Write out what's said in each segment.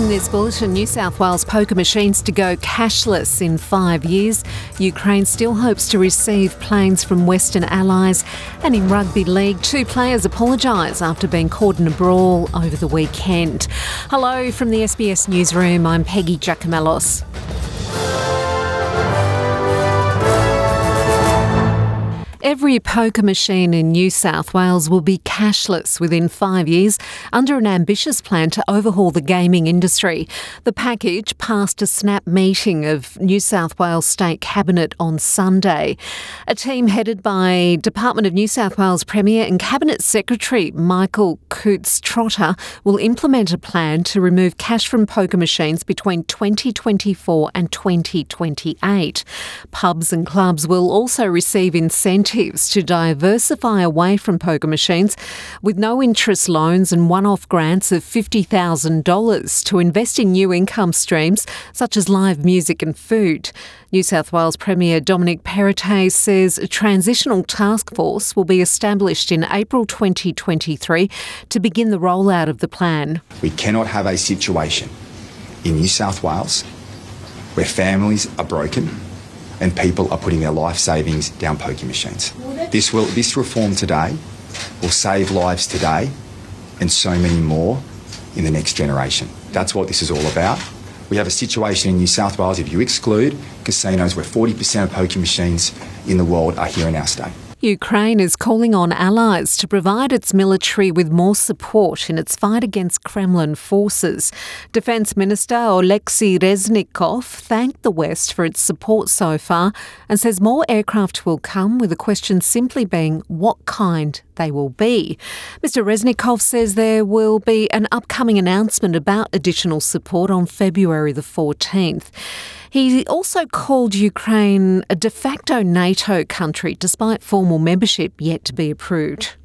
In this bulletin, New South Wales poker machines to go cashless in five years. Ukraine still hopes to receive planes from Western allies. And in rugby league, two players apologise after being caught in a brawl over the weekend. Hello from the SBS Newsroom, I'm Peggy Giakoumelos. Every poker machine in New South Wales will be cashless within five years under an ambitious plan to overhaul the gaming industry. The package passed a snap meeting of New South Wales State Cabinet on Sunday. A team headed by Department of New South Wales Premier and Cabinet Secretary Michael Coutts Trotter will implement a plan to remove cash from poker machines between 2024 and 2028. Pubs and clubs will also receive incentives to diversify away from poker machines with no interest loans and one off grants of $50,000 to invest in new income streams such as live music and food. New South Wales Premier Dominic Perrottet says a transitional task force will be established in April 2023 to begin the rollout of the plan. We cannot have a situation in New South Wales where families are broken and people are putting their life savings down poker machines. This will this reform today will save lives today and so many more in the next generation. That's what this is all about. We have a situation in New South Wales, if you exclude casinos, where 40% of poker machines in the world are here in our state. Ukraine is calling on allies to provide its military with more support in its fight against Kremlin forces. Defence Minister Oleksiy Reznikov thanked the West for its support so far and says more aircraft will come, with the question simply being what kind they will be. Mr. Reznikov says there will be an upcoming announcement about additional support on February the 14th. He also called Ukraine a de facto NATO country, despite formal membership yet to be approved.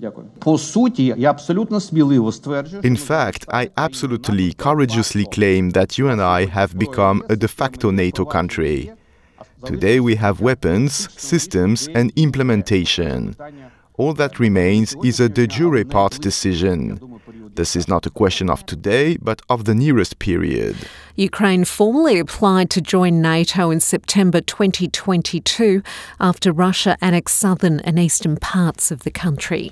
In fact, I absolutely courageously claim that you and I have become a de facto NATO country. Today we have weapons, systems, and implementation. All that remains is a de jure part decision. This is not a question of today, but of the nearest period. Ukraine formally applied to join NATO in September 2022 after Russia annexed southern and eastern parts of the country.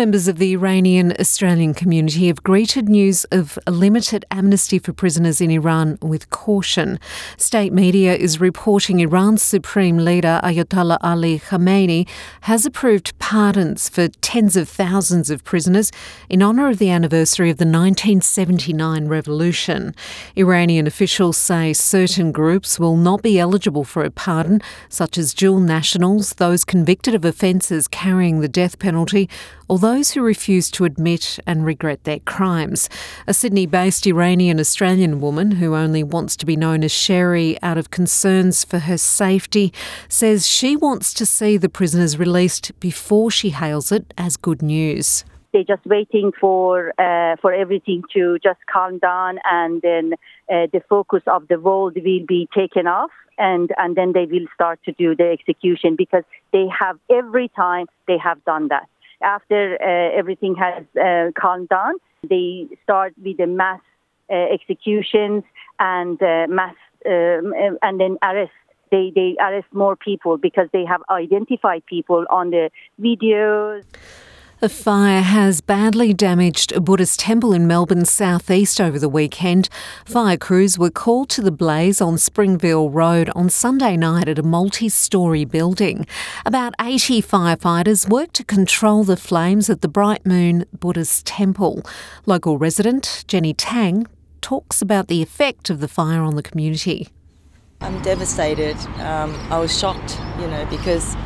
Members of the Iranian Australian community have greeted news of a limited amnesty for prisoners in Iran with caution. State media is reporting Iran's supreme leader Ayatollah Ali Khamenei has approved pardons for tens of thousands of prisoners in honour of the anniversary of the 1979 revolution. Iranian officials say certain groups will not be eligible for a pardon, such as dual nationals, those convicted of offences carrying the death penalty, or those who refuse to admit and regret their crimes. A Sydney based Iranian Australian woman who only wants to be known as Sherry out of concerns for her safety says she wants to see the prisoners released before she hails it as good news they're just waiting for uh, for everything to just calm down, and then uh, the focus of the world will be taken off, and and then they will start to do the execution because they have every time they have done that after uh, everything has uh, calmed down, they start with the mass uh, executions and uh, mass um, and then arrest. They, they arrest more people because they have identified people on the videos. A fire has badly damaged a Buddhist temple in Melbourne's southeast over the weekend. Fire crews were called to the blaze on Springvale Road on Sunday night at a multi story building. About 80 firefighters worked to control the flames at the Bright Moon Buddhist temple. Local resident Jenny Tang talks about the effect of the fire on the community. I'm devastated. Um, I was shocked, you know, because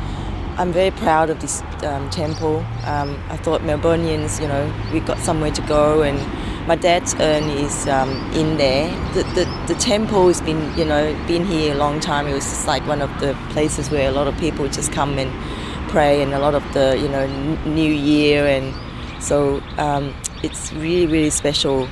I'm very proud of this um, temple. Um, I thought Melburnians, you know, we've got somewhere to go, and my dad's urn is um, in there. The, the the temple has been, you know, been here a long time. It was just like one of the places where a lot of people just come and pray, and a lot of the, you know, New Year, and so um, it's really really special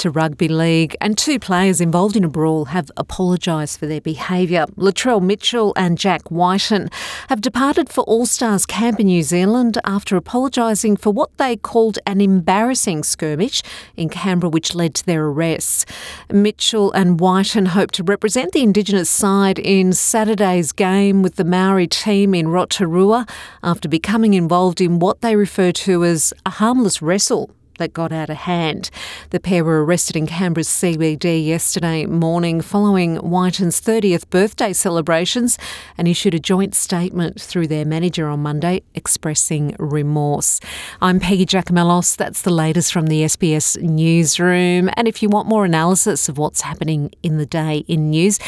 to rugby league, and two players involved in a brawl have apologised for their behaviour. Latrell Mitchell and Jack Wighton have departed for All Stars camp in New Zealand after apologising for what they called an embarrassing skirmish in Canberra, which led to their arrests. Mitchell and Wighton hope to represent the Indigenous side in Saturday's game with the Maori team in Rotorua after becoming involved in what they refer to as a harmless wrestle that got out of hand. The pair were arrested in Canberra's CBD yesterday morning following Wighton's 30th birthday celebrations and issued a joint statement through their manager on Monday expressing remorse. I'm Peggy Giakoumelos. That's the latest from the SBS newsroom. And if you want more analysis of what's happening in the day in news,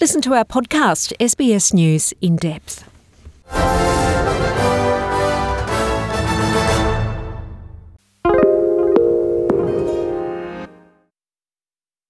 listen to our podcast, SBS News in Depth.